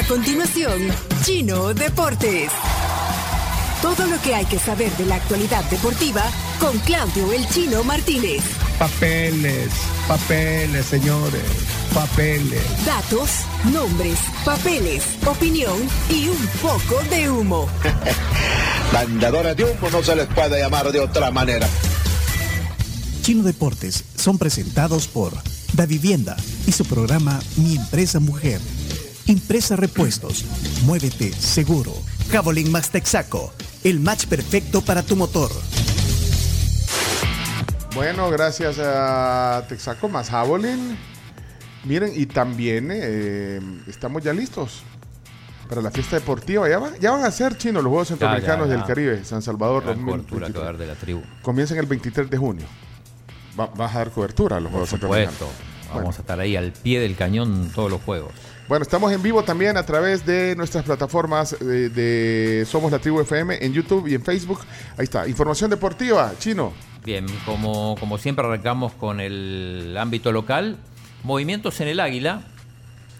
A continuación, Chino Deportes. Todo lo que hay que saber de la actualidad deportiva con Claudio El Chino Martínez. Papeles, papeles, señores, papeles. Datos, nombres, papeles, opinión y un poco de humo. Vendedores de humo no se les puede llamar de otra manera. Chino Deportes son presentados por Da Vivienda y su programa Mi Empresa Mujer. Impresa Repuestos. Muévete seguro. Javelin Max Texaco. El match perfecto para tu motor. Bueno, gracias a Texaco más Javelin. Miren, y también eh, estamos ya listos para la fiesta deportiva. Ya, va- ya van a ser chinos los Juegos Centroamericanos ya. del Caribe, San Salvador Gran cobertura 2023. que va a dar de la tribu. Comienzan el 23 de junio. Va- vas a dar cobertura a los Por Juegos supuesto. Centroamericanos. Vamos Bueno. a estar ahí al pie del cañón todos los juegos. Bueno, estamos en vivo también a través de nuestras plataformas de, de Somos la Tribu FM en YouTube y en Facebook. Ahí está, información deportiva, chino. Bien, como, como siempre arrancamos con el ámbito local. Movimientos en el Águila.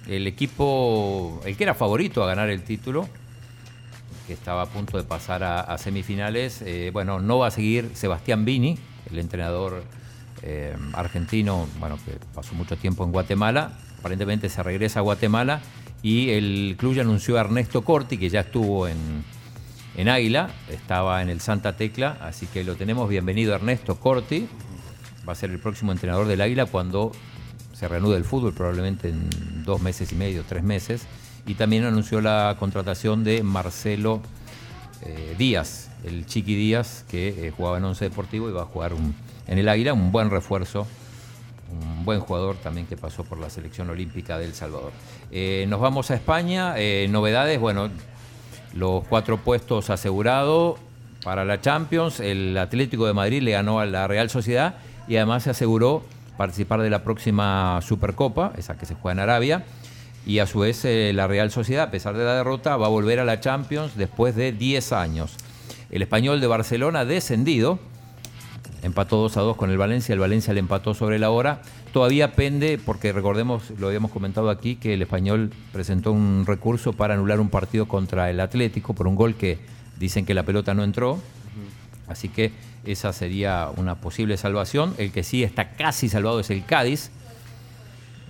El equipo, el que era favorito a ganar el título, que estaba a punto de pasar a, a semifinales, eh, bueno, no va a seguir Sebastián Vini, el entrenador eh, argentino, bueno, que pasó mucho tiempo en Guatemala. Aparentemente se regresa a Guatemala y el club ya anunció a Ernesto Corti, que ya estuvo en, en Águila, estaba en el Santa Tecla, así que lo tenemos bienvenido Ernesto Corti, va a ser el próximo entrenador del Águila cuando se reanude el fútbol, probablemente en dos meses y medio, tres meses, y también anunció la contratación de Marcelo eh, Díaz, el Chiqui Díaz, que eh, jugaba en Once Deportivo y va a jugar en el Águila, un buen refuerzo un buen jugador también que pasó por la selección olímpica de El Salvador. Eh, nos vamos a España, eh, novedades, bueno, los cuatro puestos asegurados para la Champions, el Atlético de Madrid le ganó a la Real Sociedad y además se aseguró participar de la próxima Supercopa, esa que se juega en Arabia, y a su vez la Real Sociedad, a pesar de la derrota, va a volver a la Champions después de 10 años. El español de Barcelona descendido, empató 2 a 2 con el Valencia, el Valencia le empató sobre la hora. Todavía pende, porque recordemos, lo habíamos comentado aquí, que el español presentó un recurso para anular un partido contra el Atlético por un gol que dicen que la pelota no entró. Así que esa sería una posible salvación. El que sí está casi salvado es el Cádiz.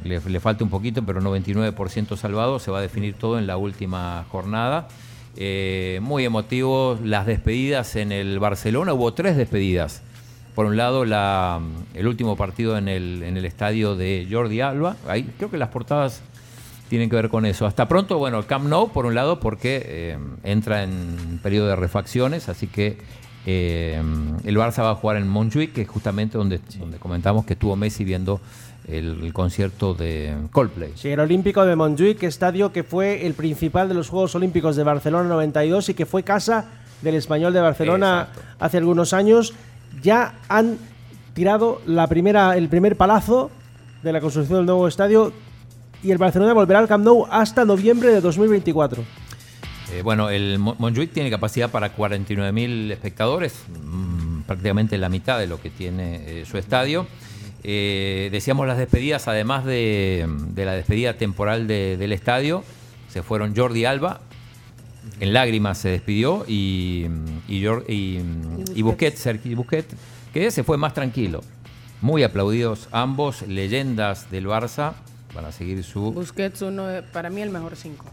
Le, le falta un poquito, pero 99% salvado. Se va a definir todo en la última jornada. Eh, muy emotivo las despedidas en el Barcelona. Hubo tres despedidas. Por un lado, la, el último partido en el, en el estadio de Jordi Alba. Ahí creo que las portadas tienen que ver con eso. Hasta pronto, bueno, el Camp Nou, por un lado, porque eh, entra en periodo de refacciones, así que eh, el Barça va a jugar en Montjuic, que es justamente donde, donde comentamos que estuvo Messi viendo el, concierto de Coldplay. Sí, el Olímpico de Montjuic, estadio que fue el principal de los Juegos Olímpicos de Barcelona 92 y que fue casa del español de Barcelona Exacto. hace algunos años, ya han tirado la primera, el primer palazo de la construcción del nuevo estadio y el Barcelona volverá al Camp Nou hasta noviembre de 2024. Eh, bueno, el Mo- Montjuic tiene capacidad para 49.000 espectadores, mm, prácticamente la mitad de lo que tiene eh, su estadio. Eh, decíamos las despedidas, además de, de la despedida temporal de- del estadio, se fueron Jordi Alba, en lágrimas se despidió, y, y, y- y Busquets, Sergi Busquets, que se fue más tranquilo. Muy aplaudidos ambos, leyendas del Barça, van a seguir su Busquets, uno de- para mí el mejor cinco.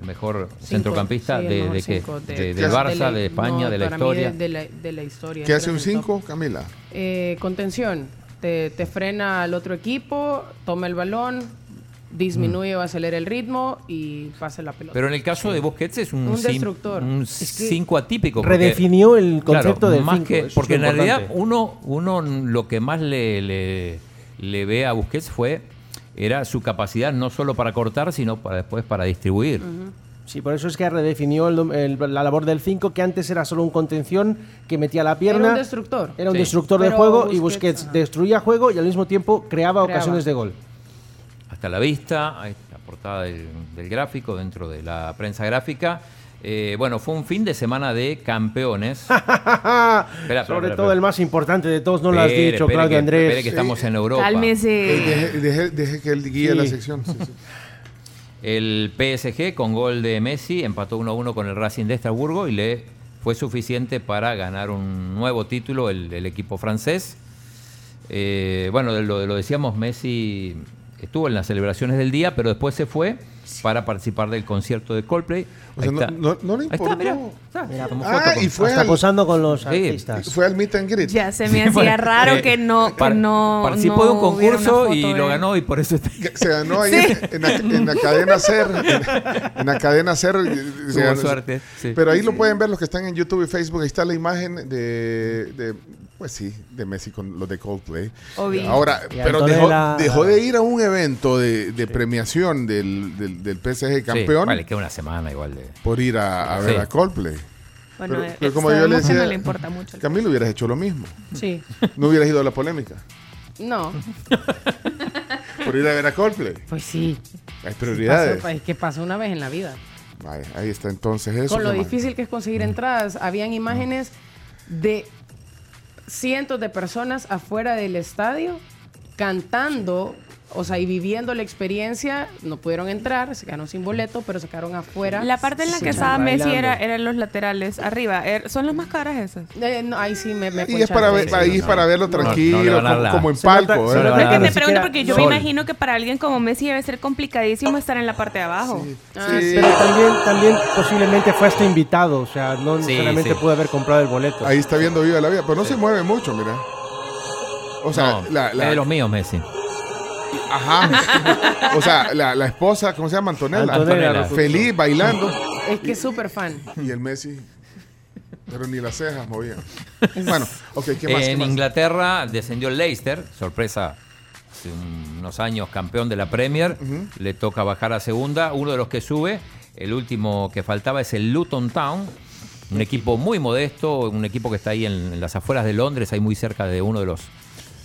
el mejor Cinco, centrocampista sí, el de, mejor de qué? cinco De- de- del Barça, la- de España, no, de la para mí historia. de, de la, de la historia. ¿Qué hace un Entra en el 5, top. Camila? Eh, contención. Te, te frena al otro equipo, toma el balón, disminuye o acelera el ritmo y pasa la pelota. Pero en el caso de Busquets es un Un sim- destructor. un 5 atípico. porque- Redefinió el claro, concepto del más cinco, que- Porque en realidad uno, uno lo que más le, le, le ve a Busquets fue era su capacidad no solo para cortar, sino para después para distribuir. Sí, por eso es que redefinió el- el- la labor del 5, que antes era solo un contención que metía la pierna. Era un destructor. Era un Sí. destructor de Pero juego y Busquets, destruía juego y al mismo tiempo creaba, Creaba. ocasiones de gol. hasta la vista, ahí está la portada del, del gráfico dentro de la prensa gráfica. Eh, bueno, fue un fin de semana de campeones. Espera, espera, Sobre espera, todo espera. el más importante de todos, no lo has dicho, Claudio que- Andrés. espere que estamos en Europa. Eh, Cálmese. deje, deje- deje que él guíe Sí. la sección. Sí, sí. El PSG con gol de Messi empató 1-1 con el Racing de Estrasburgo y le fue suficiente para ganar un nuevo título el, equipo francés. Eh, bueno, lo decíamos, Messi estuvo en las celebraciones del día, pero después se fue para participar del concierto de Coldplay. O sea, Ahí no, no- no le Ahí importó. está, mira. Está, tomó Ah, con- y fue al, posando con los Sí. artistas. fue al meet and greet. Ya se me hacía raro Eh, que no, par- no. Participó de un concurso y de lo ganó y por eso está Se ganó ahí en, la, en la cadena Ser. En, en la cadena Ser. se ganó- suerte, sí. Pero ahí lo pueden ver los que están en YouTube y Facebook. Ahí está la imagen de, de pues sí, de Messi con los de Coldplay. Obvio. Ahora, pero dejó, Antonella- dejó de ir a un evento de, de premiación del, del, del PSG Sí, campeón vale, queda una semana igual de. por ir a, a ver a Coldplay. Bueno, Pero- eh, pero como yo le que decía, no le importa mucho. Camilo hubieras hecho lo mismo. Sí. No hubieras ido a la polémica No, por ir a ver a Coldplay. pues sí. Hay Pasó, prioridades. es que pasó una vez en la vida. Ahí está entonces eso. Con lo difícil que es conseguir entradas, habían imágenes de cientos de personas afuera del estadio cantando, o sea, y viviendo la experiencia. No pudieron entrar, se quedaron sin boleto, pero se quedaron afuera. La parte en la que Sí, estaba Messi era, eran los laterales arriba. Er- son las más caras esas. Eh, no, ahí sí me, me Y es para, ver, ahí es para verlo no tranquilo, como, como en Se nota- palco. se que Es que te pregunto porque yo Sol. me imagino que para alguien como Messi debe ser complicadísimo estar en la parte de abajo. Ah, Sí. sí. Pero también, también posiblemente fue hasta invitado, o sea, no Sí, necesariamente sí. pudo haber comprado el boleto. Ahí está viendo viva la vida, pero no se mueve mucho, mira. O sea, No, la, la- es de los míos, Messi. Ajá. O sea, la, la esposa, ¿cómo se llama? Antonella. Antonella. Feliz, bailando. Es que es súper fan. Y el Messi, pero ni las cejas movía. Bueno, ok, ¿qué más? qué en más? Inglaterra descendió el Leicester, sorpresa, hace unos años campeón de la Premier, le toca bajar a segunda, uno de los que sube, el último que faltaba es el Luton Town, un equipo muy modesto, un equipo que está ahí en, en las afueras de Londres, ahí muy cerca de uno de los,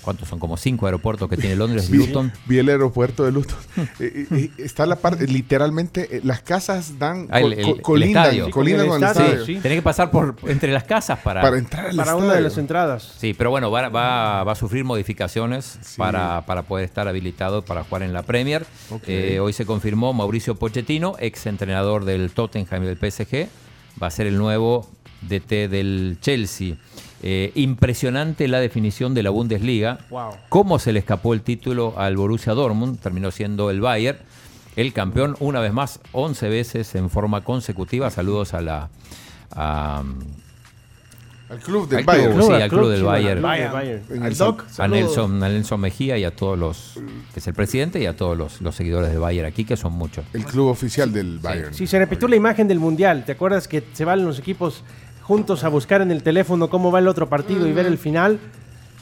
¿cuántos son? Como cinco aeropuertos que tiene Londres, Vi, Luton. vi el aeropuerto de Luton. Eh, eh, eh, está la parte, literalmente, eh, las casas dan, Ah, el- el- colindan. Sí, con el estadio, estadio. sí. Tenés que pasar por entre las casas para... Para entrar al para estadio. una de las entradas. Sí, pero bueno, va, va- va a sufrir modificaciones para, para poder estar habilitado para jugar en la Premier. Eh, hoy se confirmó Mauricio Pochettino, ex entrenador del Tottenham y del PSG, va a ser el nuevo DT del Chelsea. Eh, impresionante la definición de la Bundesliga. Wow. Cómo se le escapó el título al Borussia Dortmund, terminó siendo el Bayern. El campeón, una vez más, 11 veces en forma consecutiva. Saludos a la, a, Al club del Al Bayern. club. Sí, al club del sí, Bayern. Al Doc, a. Nelson, a Nelson Mejía y a todos los, que es el presidente, y a todos los, los seguidores del Bayern aquí, que son muchos. El club oficial del Bayern. Sí, se repitió la imagen del Mundial. ¿Te acuerdas que se van los equipos juntos a buscar en el teléfono cómo va el otro partido y ver el final?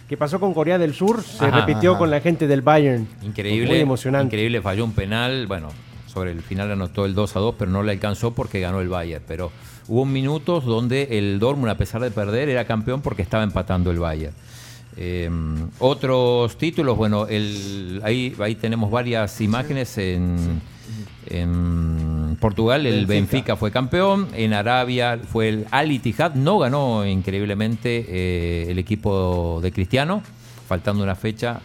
¿Qué pasó con Corea del Sur? Se Ajá, repitió ajá. con la gente del Bayern. Increíble. Muy emocionante. Increíble, falló un penal. Bueno, sobre el final anotó el 2 a 2, pero no le alcanzó porque ganó el Bayern. Pero hubo minutos donde el Dortmund, a pesar de perder, era campeón porque estaba empatando el Bayern. Eh, otros títulos, bueno, el, ahí, ahí tenemos varias imágenes en, en Portugal, el Benfica. fue campeón, en Arabia fue el Al Ittihad, no ganó increíblemente eh, el equipo de Cristiano, faltando una fecha,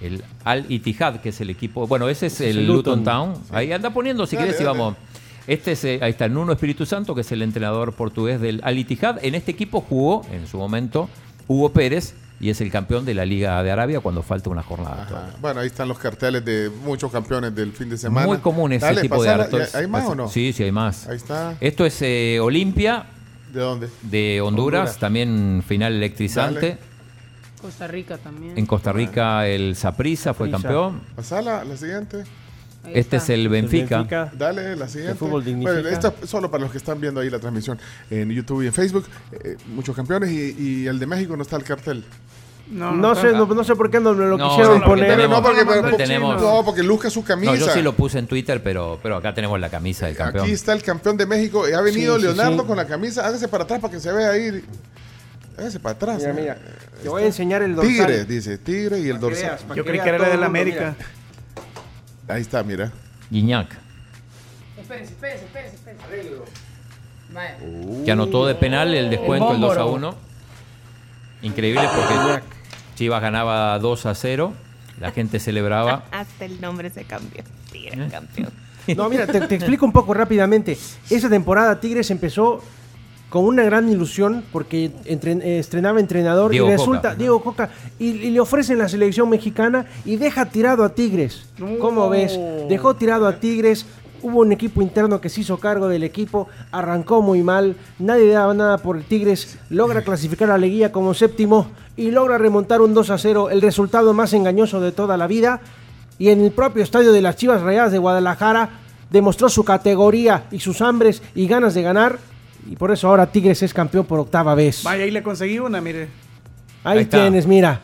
el Al Ittihad, que es el equipo, bueno, ese es el, Luton, Luton. Town, ahí anda poniendo si quieres y vamos. Este es, eh, ahí está Nuno Espíritu Santo, que es el entrenador portugués del Al Ittihad. En este equipo jugó en su momento Hugo Pérez y es el campeón de la Liga de Arabia cuando falta una jornada. Bueno, ahí están los carteles de muchos campeones del fin de semana. Muy común ese Dale, tipo de actos. ¿Hay más o no? Sí, sí, hay más. Ahí está. Esto es eh, Olimpia ¿De dónde? de Honduras, Honduras. también final electrizante. Dale. Costa Rica también. En Costa Rica el Saprissa fue campeón. Pasala, la siguiente. Este es el Benfica. Benfica. Dale, la siguiente. El fútbol dignifica. Bueno, esto es solo para los que están viendo ahí la transmisión en YouTube y en Facebook. Eh, muchos campeones y, y el de México no está el cartel. No, sé, no, no sé por qué no me lo No, quisieron no, porque poner. tenemos- no, porque, no, porque- tenemos- no, porque luzca su camisa. No, yo sí lo puse en Twitter, pero, pero acá tenemos la camisa del campeón. Aquí está el campeón de México. Ha venido Sí, sí, Leonardo sí. con la camisa. Hágase para atrás para que se vea ahí. Hágase para atrás. Mira, mira. Te voy a enseñar el dorsal. Tigre, dice. Tigre y el dorsal. veas, Yo creí que era la todo de Ahí está, mira. Guiñac, Espérense, espérense, espérense, espérense. Vaya. que anotó de penal el descuento, el 2 a Bómboro. 1. Increíble porque Chivas ganaba 2 a 0. La gente celebraba. Hasta el nombre se cambió. Tigre campeón. No, mira, te, te explico un poco rápidamente. Esa temporada Tigres empezó con una gran ilusión porque entren- eh, estrenaba entrenador Diego y resulta Coca. Diego Coca y, y le ofrecen la selección mexicana y deja tirado a Tigres. ¿Cómo ves? Dejó tirado a Tigres. Hubo un equipo interno que se hizo cargo del equipo, arrancó muy mal, nadie daba nada por el Tigres, logra clasificar a la Leguía como séptimo y logra remontar un 2 a 0, el resultado más engañoso de toda la vida. Y en el propio estadio de las Chivas Rayadas de Guadalajara demostró su categoría y sus hambres y ganas de ganar. Y por eso ahora Tigres es campeón por octava vez. Vaya, ahí le conseguí una, mire. Ahí, Ahí tienes, mira.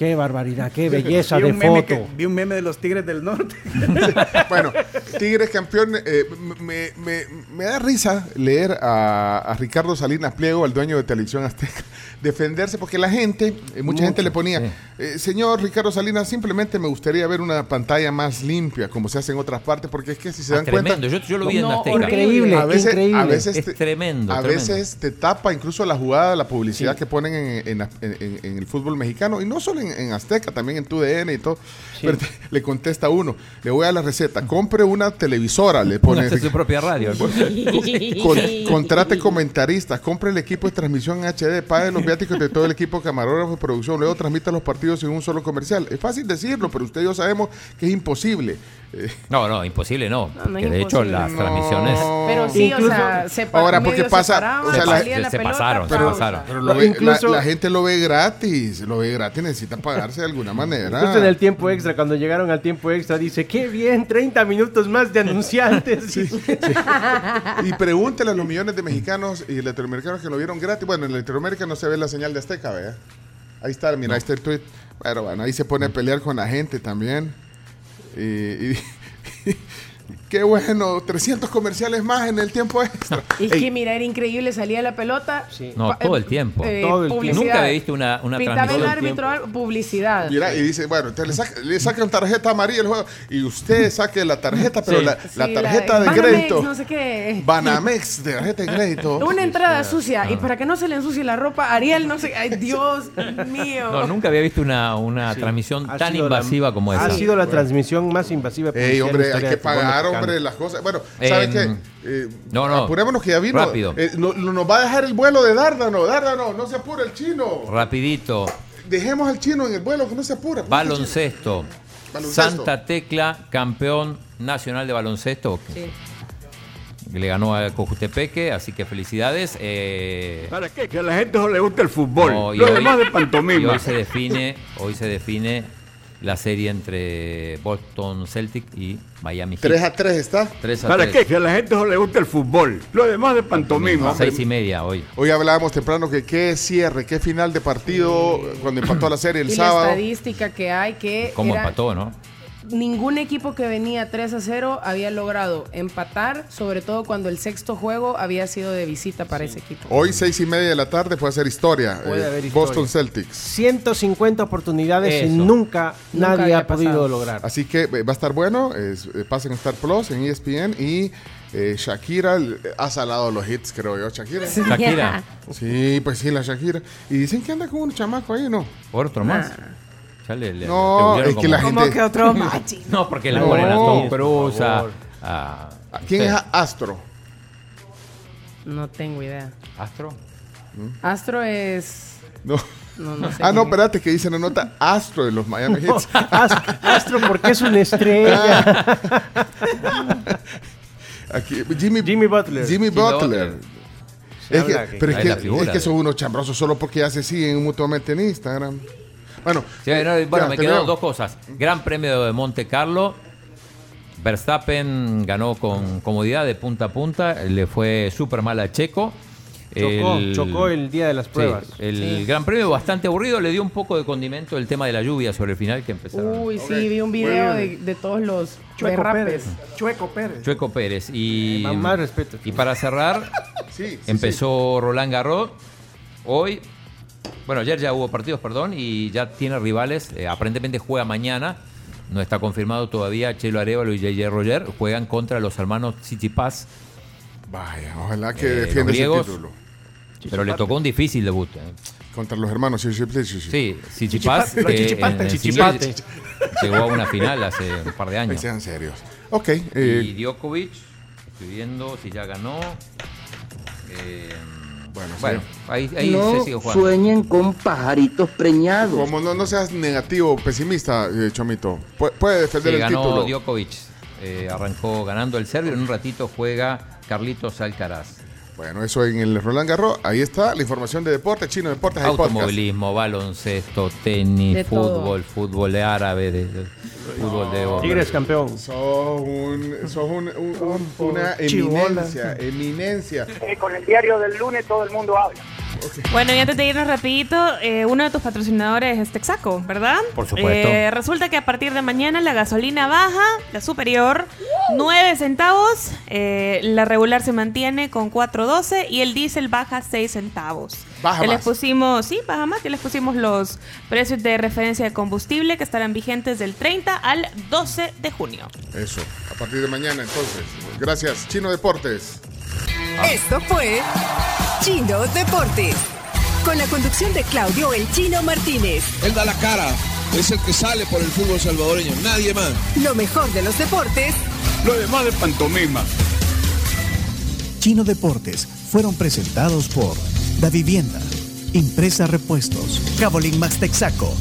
Qué barbaridad, qué belleza vi, de foto. que- vi un meme de los Tigres del Norte. Bueno, Tigres campeón. eh, me, me- me da risa leer a, a Ricardo Salinas Pliego, el dueño de Televisión Azteca, defenderse porque la gente, eh, mucha gente le ponía, sí. eh, señor Ricardo Salinas, simplemente me gustaría ver una pantalla más limpia, como se hace en otras partes, porque es que si se Ah, dan cuenta. tremendo. Yo, yo lo vi en Azteca. Increíble, A veces, increíble. a veces Es te, tremendo, A tremendo. veces te tapa incluso la jugada, la publicidad Sí. que ponen en, en- en- en el fútbol mexicano, y no solo en, en Azteca, también en TUDN y todo. Pero te- le contesta uno, le voy a la receta, compre una televisora, le pone. Póngase su propia radio. Con- contrate comentaristas, compre el equipo de transmisión en HD, pague los viáticos de todo el equipo camarógrafo de producción, luego transmita los partidos en un solo comercial. Es fácil decirlo, pero usted y yo sabemos que es imposible. No, no, imposible no. No, no es de hecho las No. transmisiones Pero sí, Incluso- o sea, se Ahora, porque pasa- separaban, o sea, la- salía la se pelota, pasaron, se pasaron. pero lo No, ve- incluso- la, la gente lo ve gratis, lo ve gratis, necesita pagarse de alguna manera. Justo en el tiempo extra, cuando llegaron al tiempo extra, dice, qué bien, 30 minutos más de anunciantes. Y pregúntele a los millones de mexicanos y latinoamericanos que lo vieron gratis. Bueno, en Latinoamérica no se ve la señal de Azteca, ¿vea? Ahí está, mira, ahí está el tweet. Pero bueno, ahí se pone a pelear con la gente también. Y- qué bueno, 300 comerciales más en el tiempo extra. Y Ey, que mira, era increíble, salía la pelota. Sí. No, pa- todo el tiempo. Todo el tiempo. publicidad. Nunca había visto una, una Pitaba el transmisión. árbitro publicidad. Mira, y dice, bueno, usted le saca, le sacan tarjeta amarilla al juego y usted saque la tarjeta, pero Sí. la, la tarjeta de Banamex, crédito, no sé qué. Banamex, de tarjeta de crédito. Una entrada sucia. Y para que no se le ensucie la ropa, Ariel, no sé. Ay, Dios mío. No, nunca había visto una, una transmisión Ha tan la- invasiva como esa. Ha sido la transmisión más invasiva. Ey, la hombre, hay que pagar, hombre, las cosas. Bueno, ¿sabe Em, qué? Eh, no, no. Apurémonos que ya vino. Rápido. Eh, no- no- nos va a dejar el vuelo de Dárdano. Dárdano, no se apure el chino. Rapidito. Dejemos al chino en el vuelo, que no se apure. Baloncesto. Baloncesto. Santa Tecla, campeón nacional de baloncesto. Sí. Le ganó a Cojutepeque, así que felicidades. Eh, ¿Para qué? Que a la gente no le gusta el fútbol. no, y Lo hoy- demás de y pantomima. hoy se define, hoy se define la serie entre Boston Celtic y Miami Heat. 3 a 3 está. 3 a ¿Para 3. qué? Que a la gente no le gusta el fútbol. Lo demás de pantomima. Seis y media hoy. Hoy hablábamos temprano que qué cierre, qué final de partido cuando empató la serie el y la sábado. estadística que hay que ¿Cómo era- empató, no? Ningún equipo que venía 3 a 0 había logrado empatar, sobre todo cuando el sexto juego había sido de visita para ese equipo. Hoy, seis y media de la tarde, puede hacer historia. Puede Eh, haber historia. Boston Celtics. 150 oportunidades y Eso. nunca, Nunca nadie ha podido pasado. lograr. Así que eh, va a estar bueno. es- eh, pasen a Star Plus en ESPN y eh, Shakira ha salado los hits, creo yo. Shakira. Sí. Shakira, pues sí, la Shakira. Y dicen que anda con un chamaco ahí, ¿no? otro más. Ya le- le- No, le es que como- la Como gente- que otro machi. No, porque le No, ponen a Tom Cruise, a, favor. a- ¿Quién es. Astro? No tengo idea. Astro? Astro es. No. No, no sé. Ah, no, es. espérate, que dice la nota Astro de los Miami Heat. Ast- Astro, porque es una estrella. Aquí, Jimmy, Jimmy Butler. Jimmy Butler. Es que- pero es que, la figura es que son unos chambrosos solo porque ya se siguen mutuamente en Instagram. Bueno, Sí, no, eh, bueno, ya, me quedan dos cosas. Gran premio de Monte Carlo. Verstappen ganó con comodidad de punta a punta. Le fue súper mal a Checo. Chocó, chocó el día de las sí, pruebas. el Sí. gran premio bastante aburrido. Le dio un poco de condimento el tema de la lluvia sobre el final que empezaron. Uy, sí, vi un video de, de todos los Chueco. Pérez. Chueco Pérez. Chueco Pérez. Y, Más- más respeto. Y para cerrar, Sí, sí, empezó Roland Garros. Hoy, bueno, ayer ya hubo partidos, perdón, y ya tiene rivales. eh, aparentemente juega mañana. No está confirmado todavía. Chelo Arevalo y JJ Roger juegan contra los hermanos Tsitsipas, Vaya, ojalá que Eh, defienda ese título. pero le tocó un difícil debut. eh. Contra los hermanos. Sí, sí, sí, sí. Sí, Tsitsipas, Chichipa- los que chichipates, en- en chichipate. singles llegó a una final hace un par de Ay, años. sean serios. Ok. Y eh, Djokovic, estoy viendo si ya ganó. Eh, bueno, bueno, sí. ahí, ahí no se sigue jugando. sueñen con pajaritos preñados. como no, no seas negativo, pesimista, eh, Chomito. Pu- puede defender Sí, el ganó título. Djokovic. eh, arrancó ganando el serbio. En un ratito juega Carlitos Alcaraz. Bueno, eso en el Roland Garros. Ahí está la información de deporte, Chino Deportes. Automovilismo, baloncesto, tenis, De todo. fútbol, fútbol de árabe, de, de- fútbol de oro. Tigres campeón. Sos, un, sos un- un- un- una eminencia, eminencia. con el diario del lunes todo el mundo habla. Bueno, y antes de irnos rapidito, eh, uno de tus patrocinadores es Texaco, ¿verdad? Por supuesto. Eh, resulta que a partir de mañana la gasolina baja, la superior, 9 centavos, eh, la regular se mantiene con 4.12 y el diésel baja 6 centavos. Baja Ya les más. pusimos, sí, baja más, ya les pusimos los precios de referencia de combustible que estarán vigentes del 30 al 12 de junio. Eso, a partir de mañana entonces. Gracias, Chino Deportes. Esto fue Chino Deportes. Con la conducción de Claudio El Chino Martínez. Él da la cara, es el que sale por el fútbol salvadoreño, nadie más. Lo mejor de los deportes Lo demás de pantomima. Chino Deportes fueron presentados por Da Vivienda, Impresa Repuestos, Cabolín Max Texaco,